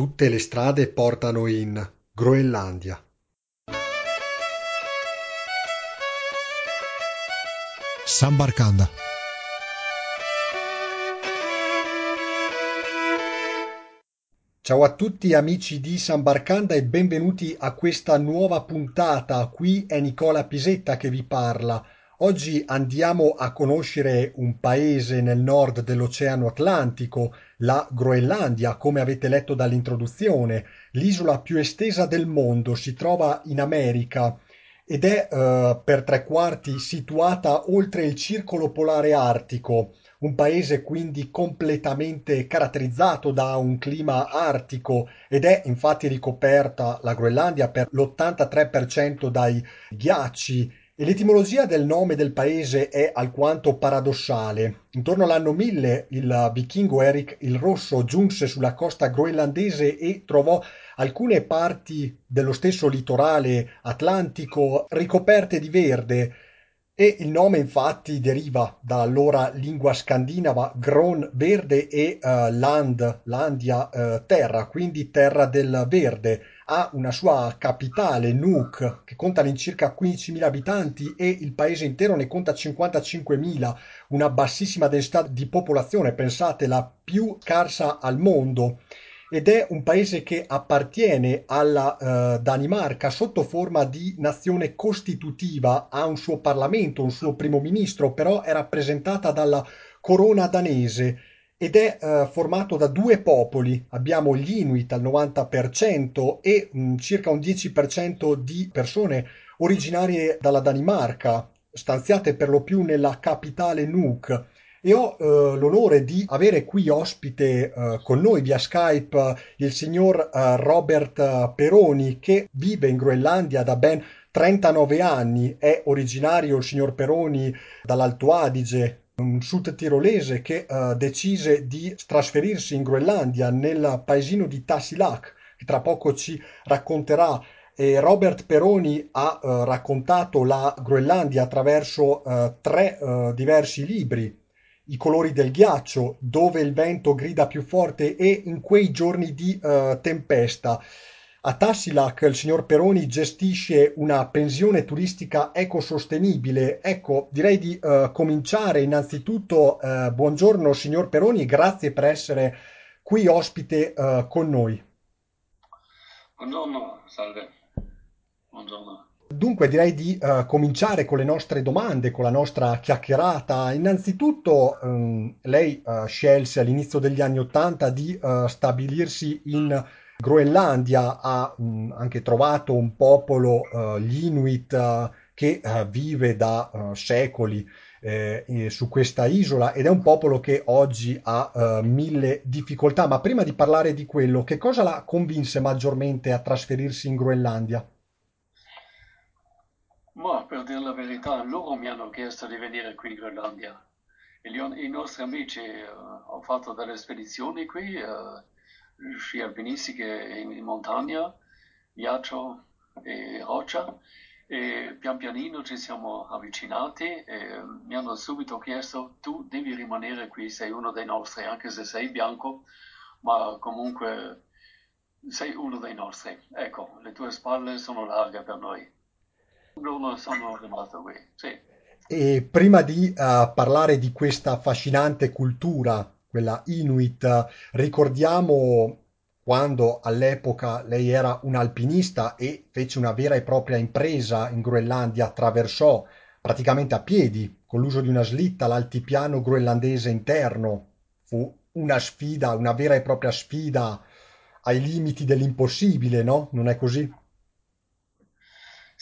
Tutte le strade portano in Groenlandia. Sambarkanda. Ciao a tutti amici di San Barcanda e benvenuti a questa nuova puntata. Qui è Nicola Pisetta che vi parla. Oggi andiamo a conoscere un paese nel nord dell'Oceano Atlantico, la Groenlandia, come avete letto dall'introduzione, l'isola più estesa del mondo, si trova in America ed è eh, per tre quarti situata oltre il circolo polare artico un paese quindi completamente caratterizzato da un clima artico ed è infatti ricoperta la Groenlandia per l'83% dai ghiacci l'etimologia del nome del paese è alquanto paradossale. Intorno all'anno 1000 il vichingo Eric il Rosso giunse sulla costa groenlandese e trovò alcune parti dello stesso litorale atlantico ricoperte di verde e il nome infatti deriva dall'allora lingua scandinava Gron verde e uh, Land, Landia uh, terra, quindi terra del verde. Ha una sua capitale, Nuuk, che conta all'incirca 15.000 abitanti e il paese intero ne conta 55.000, una bassissima densità di popolazione, pensate la più scarsa al mondo ed è un paese che appartiene alla uh, Danimarca sotto forma di nazione costitutiva, ha un suo Parlamento, un suo primo ministro, però è rappresentata dalla corona danese ed è uh, formato da due popoli. Abbiamo gli Inuit al 90% e mh, mm, circa un 10% di persone originarie dalla Danimarca, stanziate per lo più nella capitale Nuuk e ho eh, l'onore di avere qui ospite eh, con noi via Skype eh, il signor eh, Robert Peroni che vive in Groenlandia da ben 39 anni, è originario il signor Peroni dall'Alto Adige, un sud tirolese che uh, decise di trasferirsi in Groenlandia nel paesino di Tassilak, che tra poco ci racconterà. Robert Peroni ha uh, raccontato la Groenlandia attraverso uh, tre diversi libri, i colori del ghiaccio, dove il vento grida più forte e in quei giorni di uh, tempesta. A Tassilac il signor Peroni gestisce una pensione turistica ecosostenibile. Ecco, direi di uh, cominciare innanzitutto. Uh, buongiorno signor Peroni, grazie per essere qui ospite con noi. Buongiorno, salve. Buongiorno. Dunque direi di uh, cominciare con le nostre domande, con la nostra chiacchierata. Innanzitutto um, lei uh, scelse all'inizio degli anni Ottanta di uh, stabilirsi in Groenlandia, ha um, anche trovato un popolo, gli Inuit, che vive da secoli eh, su questa isola ed è un popolo che oggi ha mille difficoltà. Ma prima di parlare di quello, che cosa la convinse maggiormente a trasferirsi in Groenlandia? Ma per dire la verità, loro mi hanno chiesto di venire qui in Groenlandia. Gli, I nostri amici uh, hanno fatto delle spedizioni qui, uh, sci alpinistiche in, in montagna, ghiaccio e roccia. E pian pianino ci siamo avvicinati e mi hanno subito chiesto tu devi rimanere qui, sei uno dei nostri, anche se sei bianco, ma comunque sei uno dei nostri. Ecco, le tue spalle sono larghe per noi. Non sono rimasto qui, sì. E prima di uh, parlare di questa affascinante cultura, quella Inuit, ricordiamo quando all'epoca lei era un alpinista e fece una vera e propria impresa in Groenlandia, attraversò praticamente a piedi, con l'uso di una slitta, l'altipiano groenlandese interno. Fu una sfida, una vera e propria sfida ai limiti dell'impossibile, no? Non è così?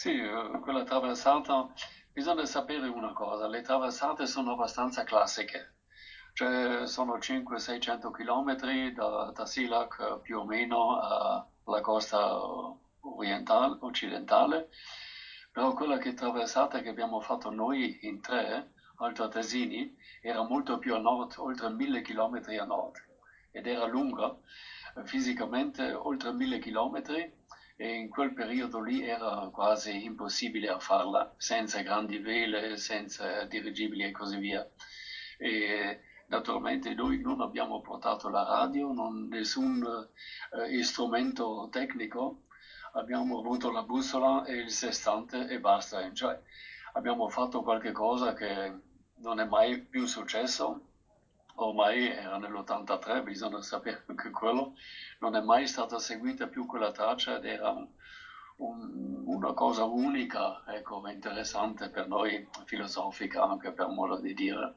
Sì, eh, quella traversata, bisogna sapere una cosa, le traversate sono abbastanza classiche, cioè sono 500-600 km da, da Silac eh, più o meno alla costa orientale, occidentale, però quella che traversata che abbiamo fatto noi in tre, Alto Atesini, era molto più a nord, oltre 1000 km a nord, ed era lunga, fisicamente oltre 1000 km e in quel periodo lì era quasi impossibile a farla senza grandi vele, senza dirigibili e così via. E Naturalmente noi non abbiamo portato la radio, non, nessun eh, strumento tecnico, abbiamo avuto la bussola e il sestante e basta. Cioè, abbiamo fatto qualche cosa che non è mai più successo, ormai era nell'83, bisogna sapere anche quello, non è mai stata seguita più quella traccia ed era un, un, una cosa unica, ecco, interessante per noi, filosofica anche per modo di dire.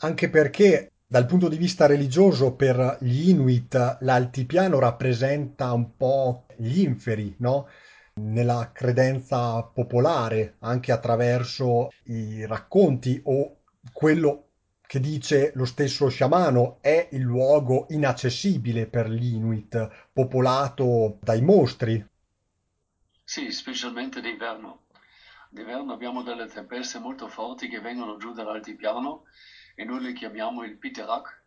Anche perché dal punto di vista religioso per gli Inuit l'altipiano rappresenta un po' gli inferi, no? Nella credenza popolare, anche attraverso i racconti o quello che dice lo stesso sciamano è il luogo inaccessibile per gli Inuit, popolato dai mostri. Sì, specialmente d'inverno. D'inverno abbiamo delle tempeste molto forti che vengono giù dall'altipiano e noi le chiamiamo il Piterak,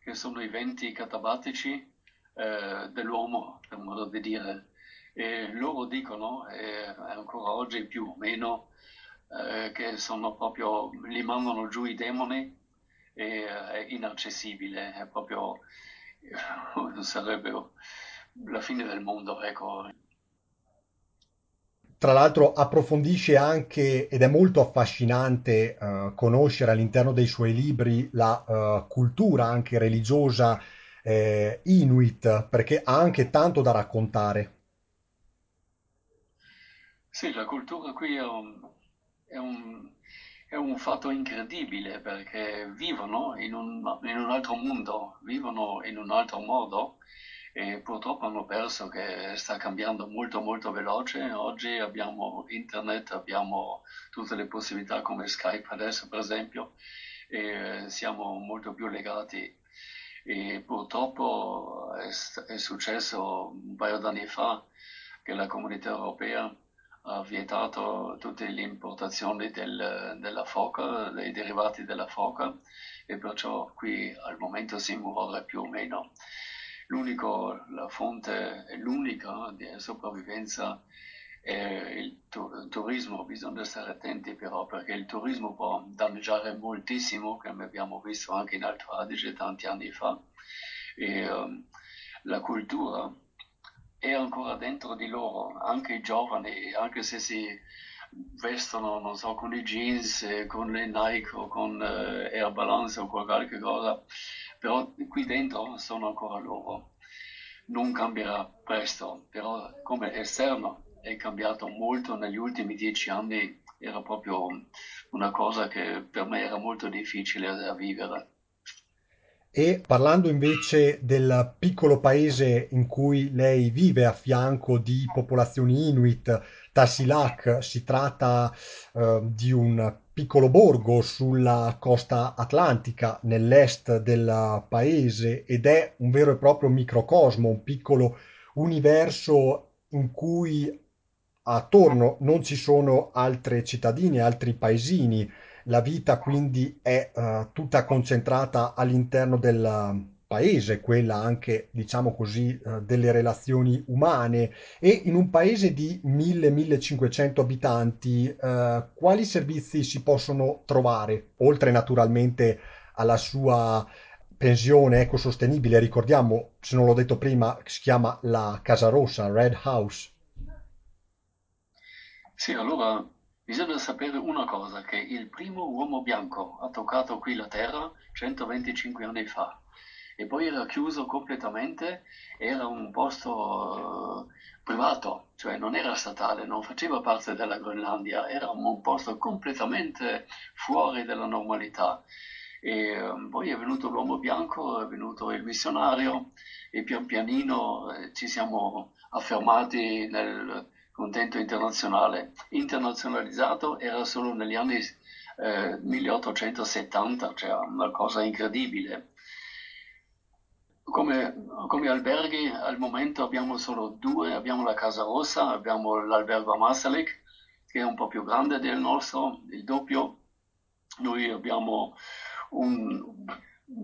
che sono i venti catabatici eh, dell'uomo, per modo di dire. E loro dicono, e ancora oggi più o meno, eh, che sono proprio, li mandano giù i demoni è inaccessibile, è proprio, sarebbe la fine del mondo, ecco. Tra l'altro approfondisce anche, ed è molto affascinante eh, conoscere all'interno dei suoi libri la eh, cultura anche religiosa eh, Inuit, perché ha anche tanto da raccontare. Sì, la cultura qui è un, è un, è un fatto incredibile perché vivono in un, in un altro mondo, vivono in un altro modo e purtroppo hanno perso che sta cambiando molto molto veloce. Oggi abbiamo internet, abbiamo tutte le possibilità come Skype adesso per esempio e siamo molto più legati e purtroppo è, è successo un paio d'anni fa che la comunità europea ha vietato tutte le importazioni del, della foca, dei derivati della foca e perciò qui al momento si muore più o meno. L'unico, la fonte, l'unica di sopravvivenza è il, tu- turismo, bisogna stare attenti però perché il turismo può danneggiare moltissimo, come abbiamo visto anche in Alto Adige tanti anni fa, e um, la cultura è ancora dentro di loro, anche i giovani, anche se si vestono, non so, con i jeans, eh, con le Nike o con eh, Air Balance o qualche cosa, però qui dentro sono ancora loro. Non cambierà presto, però come esterno è cambiato molto negli ultimi dieci anni, era proprio una cosa che per me era molto difficile da vivere. E parlando invece del piccolo paese in cui lei vive a fianco di popolazioni Inuit, Tassilak, si tratta eh, di un piccolo borgo sulla costa atlantica nell'est del paese ed è un vero e proprio microcosmo, un piccolo universo in cui attorno non ci sono altre cittadine, altri paesini la vita quindi è eh, tutta concentrata all'interno del eh, paese, quella anche, diciamo così, eh, delle relazioni umane e in un paese di 1000-1500 abitanti, eh, quali servizi si possono trovare, oltre naturalmente alla sua pensione ecosostenibile, ricordiamo, se non l'ho detto prima, si chiama la Casa Rossa, Red House. Sì, allora Bisogna sapere una cosa, che il primo uomo bianco ha toccato qui la Terra 125 anni fa e poi era chiuso completamente, era un posto uh, privato, cioè non era statale, non faceva parte della Groenlandia, era un posto completamente fuori dalla normalità. E um, poi è venuto l'uomo bianco, è venuto il missionario e pian pianino eh, ci siamo affermati nel contento internazionale. Internazionalizzato era solo negli anni eh, 1870, cioè una cosa incredibile. Come, come, alberghi al momento abbiamo solo due, abbiamo la Casa Rossa, abbiamo l'albergo a Marsalik, che è un po' più grande del nostro, il doppio. Noi abbiamo un,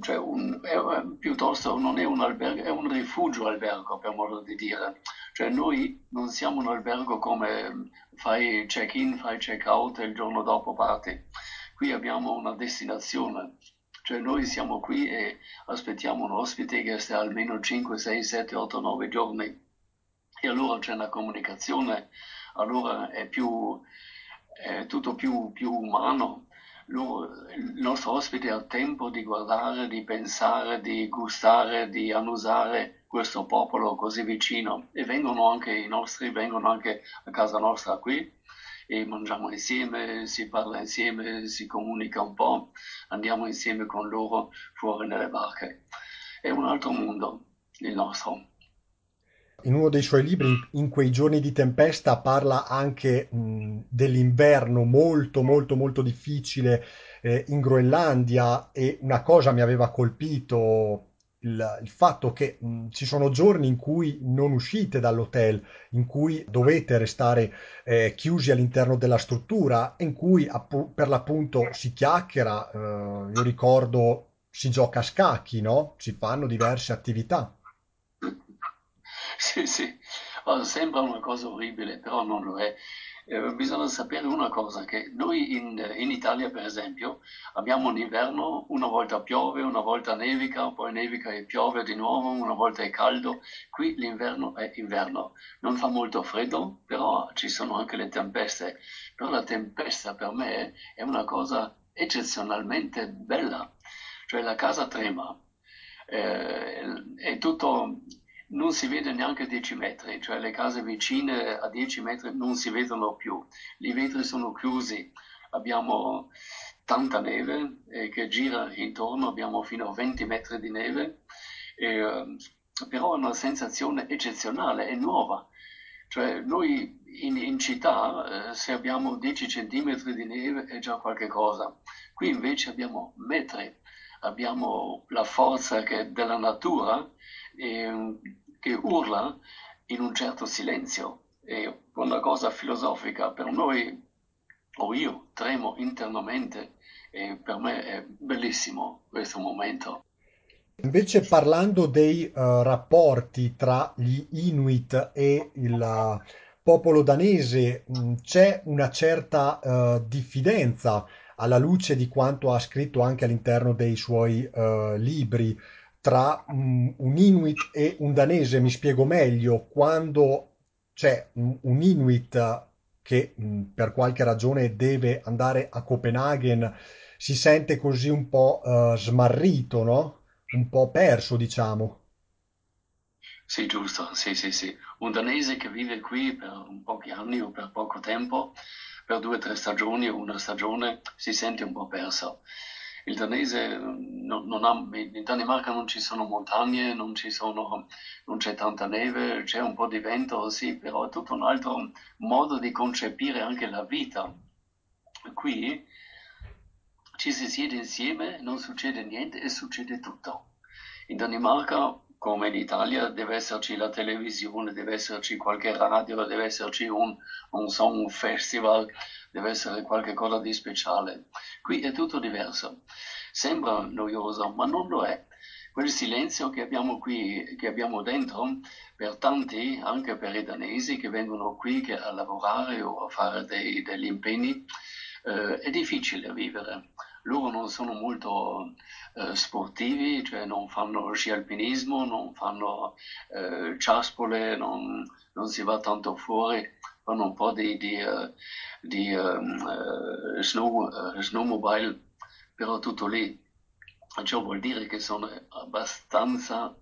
cioè un, è, piuttosto non è un albergo, è un rifugio albergo per modo di dire. Cioè noi non siamo un albergo come fai check-in, fai check-out e il giorno dopo parti. Qui abbiamo una destinazione, Cioè noi siamo qui e aspettiamo un ospite che sta almeno 5, 6, 7, 8, 9 giorni e allora c'è una comunicazione, allora è, più, è tutto più, più umano. il nostro ospite ha tempo di guardare, di pensare, di gustare, di annusare questo popolo così vicino e vengono anche i nostri, vengono anche a casa nostra qui e mangiamo insieme, si parla insieme, si comunica un po', andiamo insieme con loro fuori nelle barche. È un altro mondo il nostro. In uno dei suoi libri, in quei giorni di tempesta, parla anche mh, dell'inverno molto, molto, molto difficile eh, in Groenlandia e una cosa mi aveva colpito il, il fatto che mh, ci sono giorni in cui non uscite dall'hotel, in cui dovete restare eh, chiusi all'interno della struttura, in cui appu- per l'appunto si chiacchiera, eh, io ricordo si gioca a scacchi, no? Si fanno diverse attività. Sì, sì, oh, sembra una cosa orribile, però non lo è. Eh, bisogna sapere una cosa, che noi in, in, Italia, per esempio, abbiamo un inverno, una volta piove, una volta nevica, poi nevica e piove di nuovo, una volta è caldo. Qui l'inverno è inverno. Non fa molto freddo, però ci sono anche le tempeste. Però la tempesta per me è una cosa eccezionalmente bella. Cioè la casa trema, eh, è tutto non si vede neanche 10 metri, cioè le case vicine a 10 metri non si vedono più, i vetri sono chiusi, abbiamo tanta neve eh, che gira intorno, abbiamo fino a 20 metri di neve, eh, però è una sensazione eccezionale, è nuova. Cioè noi in, in città eh, se abbiamo 10 centimetri di neve è già qualche cosa, qui invece abbiamo metri, abbiamo la forza della natura eh, che urla in un certo silenzio. È una cosa filosofica per noi, o io tremo internamente e per me è bellissimo questo momento. Invece parlando dei uh, rapporti tra gli Inuit e il uh, popolo danese, mh, c'è una certa uh, diffidenza alla luce di quanto ha scritto anche all'interno dei suoi libri tra un, Inuit e un danese, mi spiego meglio, quando c'è un, Inuit che mh, per qualche ragione deve andare a Copenaghen, si sente così un po' uh, smarrito, no? Un po' perso, diciamo. Sì, giusto, sì, sì, sì. Un danese che vive qui per pochi anni o per poco tempo, per due o tre stagioni o una stagione, si sente un po' perso il danese non, non ha, in Danimarca non ci sono montagne, non, ci sono, non c'è tanta neve, c'è un po' di vento, sì, però è tutto un altro modo di concepire anche la vita. Qui ci si siede insieme, non succede niente e succede tutto. In Danimarca, come in Italia, deve esserci la televisione, deve esserci qualche radio, deve esserci un, un song festival, deve essere qualcosa di speciale. Qui è tutto diverso. Sembra noioso, ma non lo è. Quel silenzio che abbiamo qui, che abbiamo dentro, per tanti, anche per i danesi che vengono qui che a lavorare o a fare dei, degli impegni, eh, è difficile vivere. Loro non sono molto eh, sportivi, cioè non fanno sci alpinismo, non fanno eh, ciaspole, non, non, si va tanto fuori, fanno un po' di, di, uh, di uh, snow, uh, snowmobile, però tutto lì. Ciò vuol dire che sono abbastanza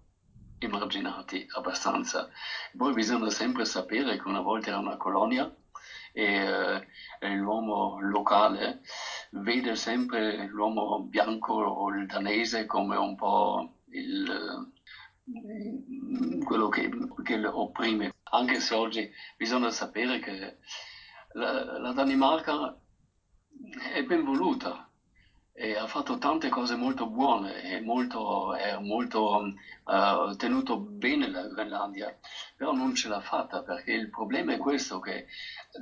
emarginati, abbastanza. Poi bisogna sempre sapere che una volta era una colonia e, e l'uomo locale vede sempre l'uomo bianco o il danese come un po' il, quello che, che lo opprime. Anche se oggi bisogna sapere che la, la Danimarca è ben voluta e ha fatto tante cose molto buone e molto, è molto uh, tenuto bene la Groenlandia, però non ce l'ha fatta perché il problema è questo che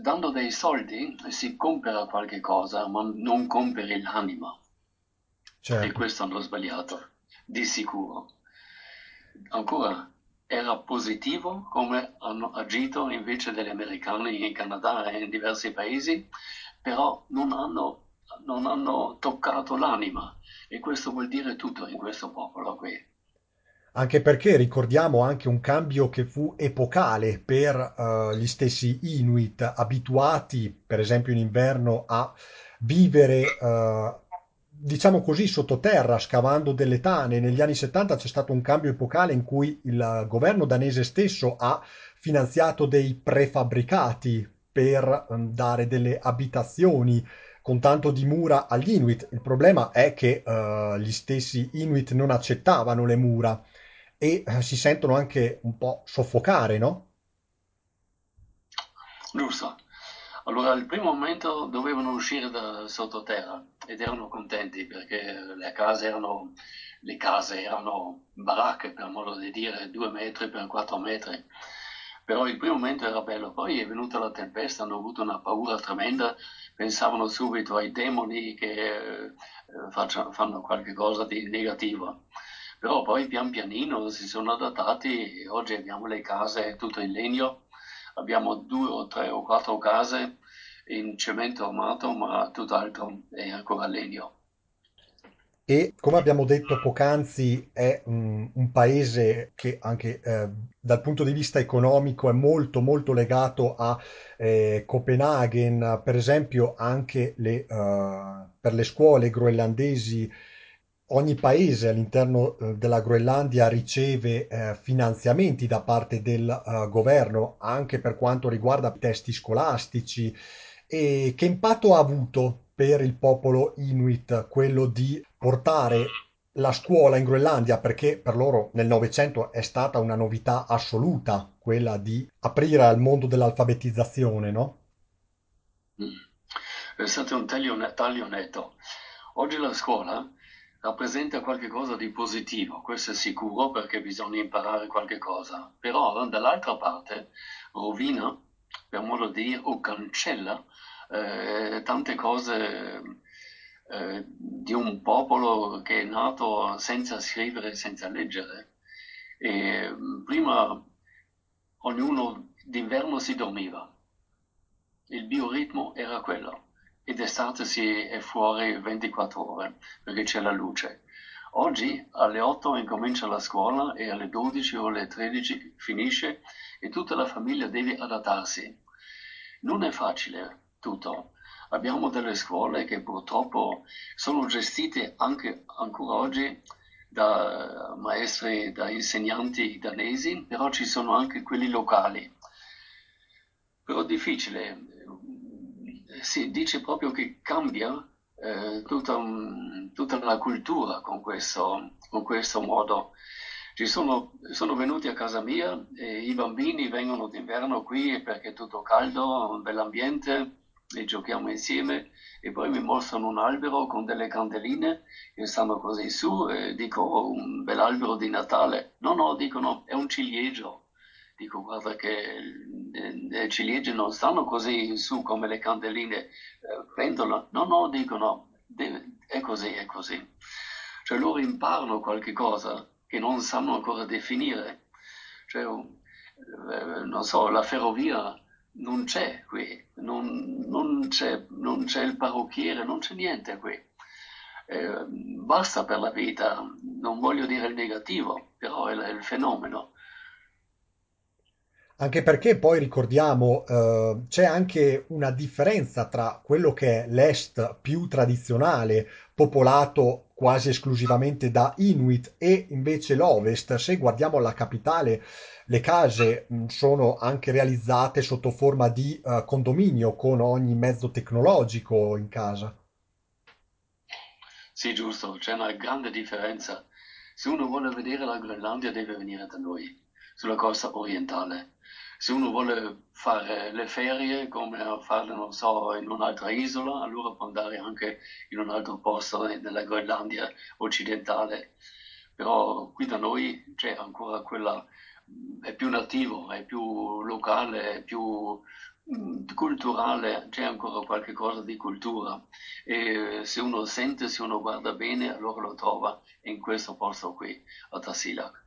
dando dei soldi si compra qualche cosa ma non compri l'anima certo. e questo hanno sbagliato di sicuro ancora era positivo come hanno agito invece degli americani in Canada e in diversi paesi, però non hanno non hanno toccato l'anima e questo vuol dire tutto in questo popolo qui. Anche perché ricordiamo anche un cambio che fu epocale per eh, gli stessi Inuit, abituati, per esempio in inverno, a vivere, eh, diciamo così, sottoterra, scavando delle tane. Negli anni 70 c'è stato un cambio epocale in cui il governo danese stesso ha finanziato dei prefabbricati per eh, dare delle abitazioni con tanto di mura agli Inuit. Il problema è che eh, gli stessi Inuit non accettavano le mura e eh, si sentono anche un po' soffocare, no? Giusto. Allora, al primo momento dovevano uscire da sottoterra ed erano contenti perché le case erano, le case erano baracche, per modo di dire, due metri per quattro metri. Però il primo momento era bello, poi è venuta la tempesta, hanno avuto una paura tremenda, pensavano subito ai demoni che eh, facciano, fanno qualcosa di negativo. Però poi pian pianino si sono adattati e oggi abbiamo le case tutte in legno, abbiamo due o tre o quattro case in cemento armato, ma tutt'altro è ancora legno. E come abbiamo detto poc'anzi, è un, un paese che anche eh, dal punto di vista economico è molto molto legato a eh, Copenaghen, per esempio anche le, eh, per le scuole groenlandesi ogni paese all'interno eh, della Groenlandia riceve eh, finanziamenti da parte del eh, governo anche per quanto riguarda testi scolastici. E che impatto ha avuto per il popolo Inuit quello di portare la scuola in Groenlandia? Perché per loro nel Novecento è stata una novità assoluta quella di aprire al mondo dell'alfabetizzazione, no? Mm. È stato un taglio netto. Oggi la scuola rappresenta qualcosa di positivo, questo è sicuro perché bisogna imparare qualche cosa, però dall'altra parte rovina, per modo di dire, o cancella eh, tante cose eh, di un popolo che è nato senza scrivere, senza leggere. E prima ognuno d'inverno si dormiva, il bioritmo era quello e d'estate si è fuori 24 ore perché c'è la luce. Oggi alle 8 incomincia la scuola e alle 12 o alle 13 finisce e tutta la famiglia deve adattarsi. Non è facile tutto. Abbiamo delle scuole che purtroppo sono gestite anche ancora oggi da maestri, da insegnanti danesi, però ci sono anche quelli locali. Però è difficile, si dice proprio che cambia eh, tutta, tutta, la cultura con questo, con questo modo. Sono, sono, venuti a casa mia e i bambini vengono d'inverno qui perché è tutto caldo, un bell'ambiente e giochiamo insieme e poi mi mostrano un albero con delle candeline e stanno così su e dico oh, un bel albero di Natale. No, no, dicono è un ciliegio. Dico, guarda che le ciliegie non stanno così su come le candeline eh, pendolano. No, no, dicono, è così, è così. Cioè loro imparano qualche cosa che non sanno ancora definire. Cioè, eh, non so, la ferrovia non c'è qui, non, non, c'è, non c'è, il parrucchiere, non c'è niente qui. Eh, basta per la vita, non voglio dire il negativo, però è il fenomeno. Anche perché poi ricordiamo, eh, c'è anche una differenza tra quello che è l'est più tradizionale, popolato quasi esclusivamente da Inuit, e invece l'ovest. Se guardiamo la capitale, le case mh, sono anche realizzate sotto forma di eh, condominio, con ogni mezzo tecnologico in casa. Sì, giusto, c'è una grande differenza. Se uno vuole vedere la Groenlandia deve venire da noi, sulla costa orientale se uno vuole fare le ferie come farle, non so, in un'altra isola, allora può andare anche in un altro posto nella Groenlandia occidentale. Però qui da noi c'è ancora quella, è più nativo, è più locale, è più mm, culturale, c'è ancora qualche cosa di cultura e se uno sente, se uno guarda bene, allora lo trova in questo posto qui, a Tassilac.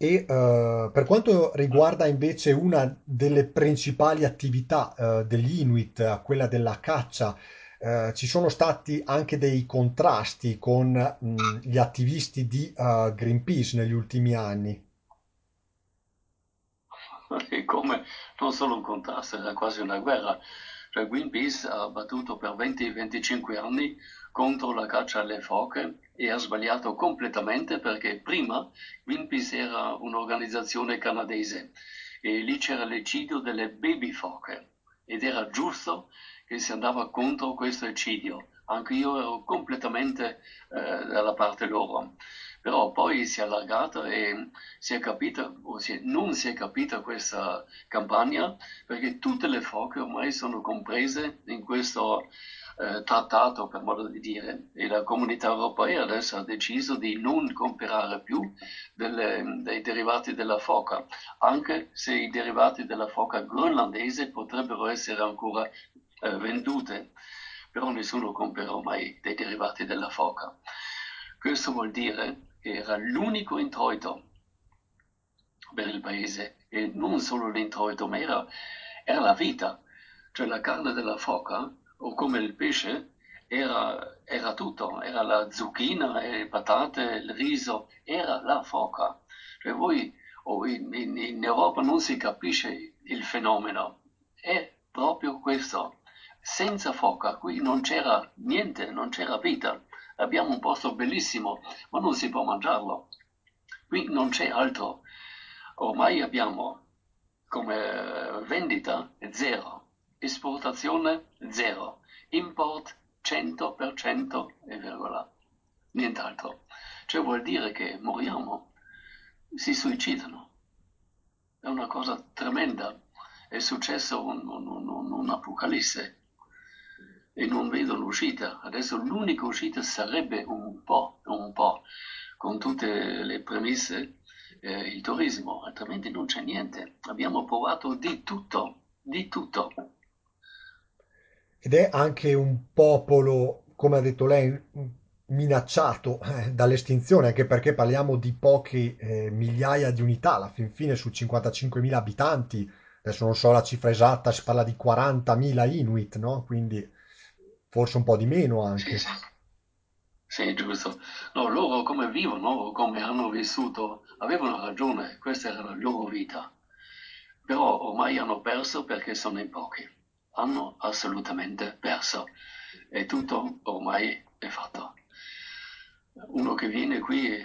E eh, per quanto riguarda invece una delle principali attività eh, degli Inuit, quella della caccia, eh, ci sono stati anche dei contrasti con mh, gli attivisti di uh, Greenpeace negli ultimi anni. Come non solo un contrasto, era quasi una guerra. Cioè Greenpeace ha battuto per 20-25 anni contro la caccia alle foche e ha sbagliato completamente perché prima Greenpeace era un'organizzazione canadese e lì c'era l'eccidio delle baby foche ed era giusto che si andava contro questo eccidio. Anche io ero completamente eh, dalla parte loro. Però poi si è allargata e si è capita, o si è, non si è capita questa campagna, perché tutte le foche ormai sono comprese in questo eh, trattato, per modo di dire, e la comunità europea adesso ha deciso di non comprare più delle, dei derivati della foca, anche se i derivati della foca groenlandese potrebbero essere ancora eh, vendute, però nessuno comprerà mai dei derivati della foca. Questo vuol dire che era l'unico introito per il paese e non solo l'introito, ma era, era la vita, cioè la carne della foca o come il pesce, era, era tutto, era la zucchina, le patate, il riso, era la foca. Cioè voi, in, in, Europa non si capisce il fenomeno, è proprio questo. Senza foca qui non c'era niente, non c'era vita. Abbiamo un posto bellissimo, ma non si può mangiarlo. Qui non c'è altro. Ormai abbiamo come vendita zero esportazione zero, import 100% e virgola, nient'altro. Cioè vuol dire che moriamo, si suicidano. È una cosa tremenda. È successo un, un, un, un'apocalisse e non vedo l'uscita. Adesso l'unica uscita sarebbe un po', un po', con tutte le premesse, eh, il turismo, altrimenti non c'è niente. Abbiamo provato di tutto, di tutto ed è anche un popolo, come ha detto lei, minacciato eh, dall'estinzione, anche perché parliamo di poche eh, migliaia di unità, alla fin fine su 55.000 abitanti, adesso non so la cifra esatta, si parla di 40.000 Inuit, no? Quindi forse un po' di meno anche. Sì, sì. Sì, giusto. No, loro come vivono, come hanno vissuto, avevano ragione, questa era la loro vita. Però ormai hanno perso perché sono in pochi hanno assolutamente perso e tutto ormai è fatto. Uno che viene qui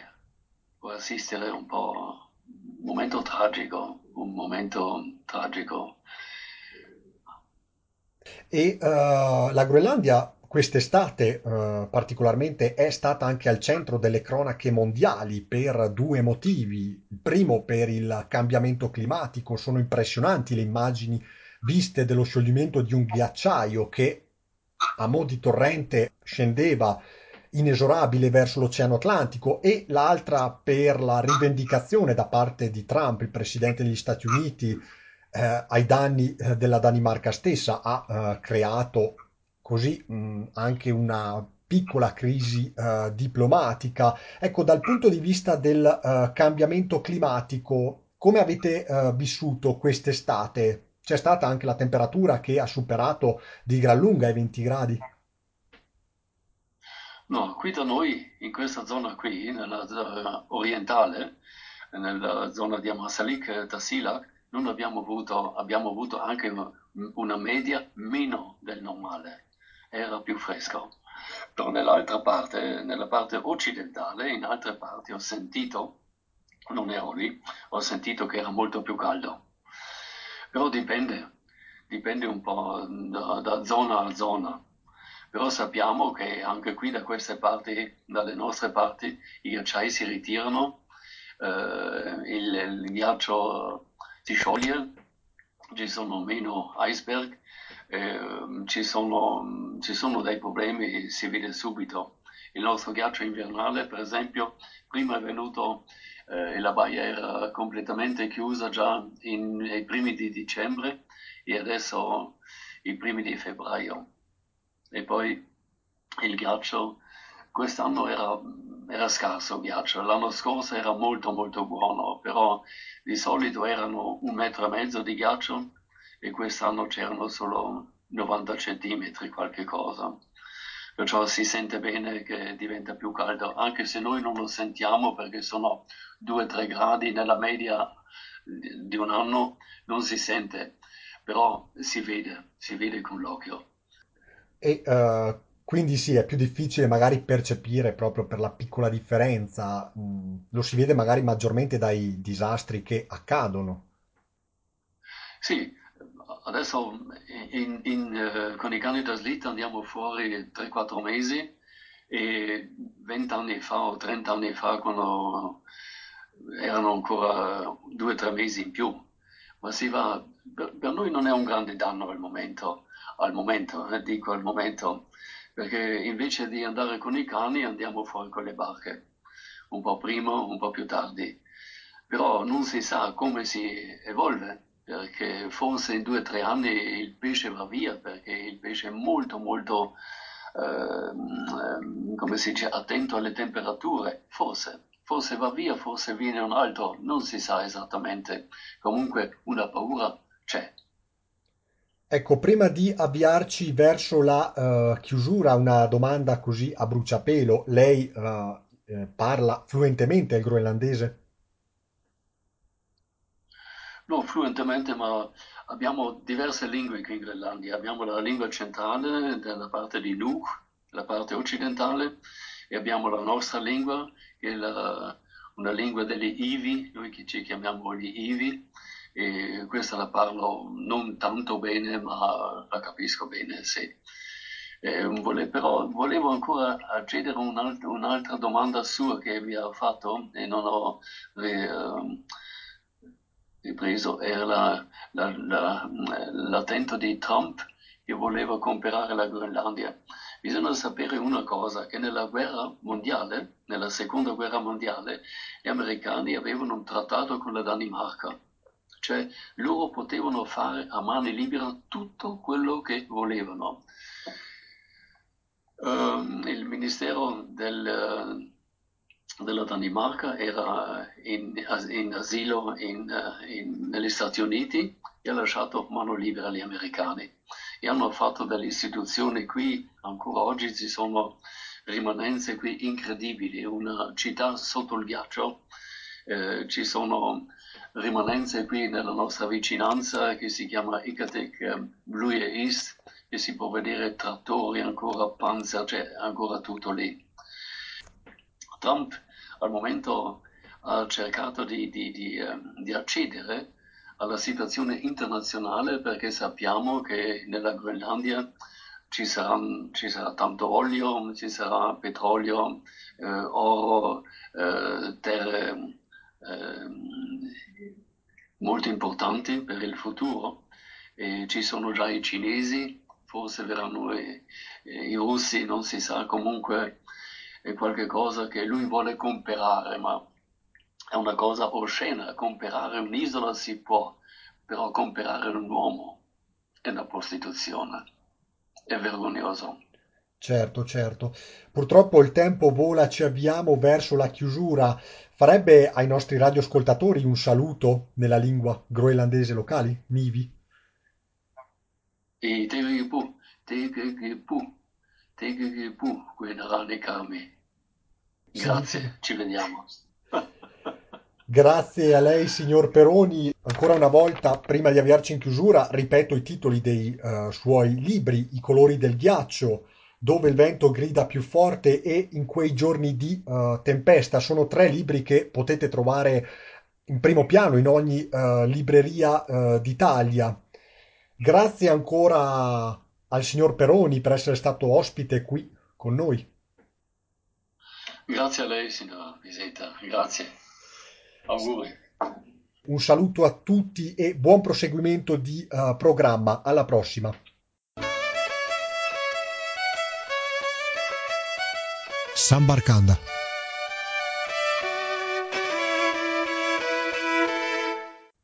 può assistere un po' un momento tragico, un momento tragico. E uh, la Groenlandia quest'estate uh, particolarmente è stata anche al centro delle cronache mondiali per due motivi. Il primo per il cambiamento climatico, sono impressionanti le immagini viste dello scioglimento di un ghiacciaio che a mo' di torrente scendeva inesorabile verso l'Oceano Atlantico e l'altra per la rivendicazione da parte di Trump, il presidente degli Stati Uniti, eh, ai danni eh, della Danimarca stessa, ha eh, creato così mh, anche una piccola crisi eh, diplomatica. Ecco, dal punto di vista del eh, cambiamento climatico, come avete eh, vissuto quest'estate? C'è stata anche la temperatura che ha superato di gran lunga i 20 gradi. No, qui da noi, in questa zona qui, nella zona orientale, nella zona di Amasalik, Tasilak, non abbiamo avuto, abbiamo avuto anche una media meno del normale, era più fresco. Però nell'altra parte, nella parte occidentale, in altre parti ho sentito, non ero lì, ho sentito che era molto più caldo. Però dipende, dipende un po' da, da zona a zona. Però sappiamo che anche qui da queste parti, dalle nostre parti, i ghiacciai si ritirano, eh, il, il, ghiaccio si scioglie, ci sono meno iceberg, eh, ci, sono, ci sono dei problemi, si vede subito. Il nostro ghiaccio invernale, per esempio, prima è venuto eh, la baia era completamente chiusa già in, nei primi di dicembre e adesso i primi di febbraio. E poi il ghiaccio, quest'anno era, era scarso ghiaccio, l'anno scorso era molto molto buono, però di solito erano un metro e mezzo di ghiaccio e quest'anno c'erano solo 90 centimetri, qualche cosa. Perciò si sente bene che diventa più caldo, anche se noi non lo sentiamo perché sono 2-3 gradi nella media di un anno, non si sente, però si vede, si vede con l'occhio. E eh, quindi sì, è più difficile magari percepire proprio per la piccola differenza, mh, lo si vede magari maggiormente dai disastri che accadono. Sì, adesso in- in, eh, con i cani da slitta andiamo fuori 3-4 mesi e 20 anni fa o 30 anni fa, quando erano ancora 2-3 mesi in più, ma si va, per, noi non è un grande danno al momento, al momento, eh, dico al momento, perché invece di andare con i cani andiamo fuori con le barche, un po' prima, un po' più tardi. Però non si sa come si evolve, perché forse in due o tre anni il pesce va via, perché il pesce è molto molto, ehm, come si dice, attento alle temperature, forse. Forse va via, forse viene un altro, non si sa esattamente. Comunque una paura c'è. Ecco, prima di avviarci verso la eh, chiusura, una domanda così a bruciapelo. Lei eh, eh, parla fluentemente il groenlandese? Non fluentemente, ma abbiamo diverse lingue qui in Groenlandia. Abbiamo la lingua centrale della parte di Nuuk, la parte occidentale, e abbiamo la nostra lingua, che è la- una lingua degli Ivi, noi che ci chiamiamo gli Ivi, e questa la parlo non tanto bene, ma la capisco bene, sì. Vole- però volevo ancora accedere a un'alt- un'altra domanda sua che mi ha fatto e non ho eh, ripreso, era la- la- la- l'attento di Trump che voleva comprare la Groenlandia. Bisogna sapere una cosa, che nella guerra mondiale, nella seconda guerra mondiale, gli americani avevano un trattato con la Danimarca, cioè loro potevano fare a mani libere tutto quello che volevano. Ehm, il ministero del, della Danimarca era in, in asilo in, eh, in- negli Stati Uniti e ha lasciato mano libera agli americani. E hanno fatto delle istituzioni qui, ancora oggi ci sono rimanenze qui incredibili, una città sotto il ghiaccio, eh, ci sono rimanenze qui nella nostra vicinanza che si chiama Ikatek eh, Blue East, e si può vedere trattori, ancora panzer, c'è ancora tutto lì. Trump al momento ha cercato di, di- di, ehm, di accedere alla situazione internazionale perché sappiamo che nella Groenlandia ci ci sarà tanto olio, ci sarà petrolio, eh, oro, eh, terre ehm, molto importanti per il futuro. E ci sono già i cinesi, forse verranno i, i russi, non si sa, comunque è qualcosa che lui vuole comprare, ma è una cosa oscena. Comprare un'isola si può, però comprare un uomo è una prostituzione. È vergognoso. Certo, certo. Purtroppo il tempo vola, ci avviamo verso la chiusura. Farebbe ai nostri radioascoltatori un saluto nella lingua groenlandese locali, Nivi? E Tegepu, Tegepu, Tegepu, Guenarane Kami. Significa. Grazie, ci vediamo. Grazie a lei, signor Peroni. Ancora una volta, prima di avviarci in chiusura, ripeto i titoli dei eh, suoi libri, I colori del ghiaccio, Dove il vento grida più forte e In quei giorni di eh, tempesta. Sono tre libri che potete trovare in primo piano in ogni eh, libreria d'Italia. Grazie ancora al signor Peroni per essere stato ospite qui con noi. Grazie a lei, signora Visetta, grazie. Auguri. Un saluto a tutti e buon proseguimento di eh, programma. Alla prossima. Sambarkanda.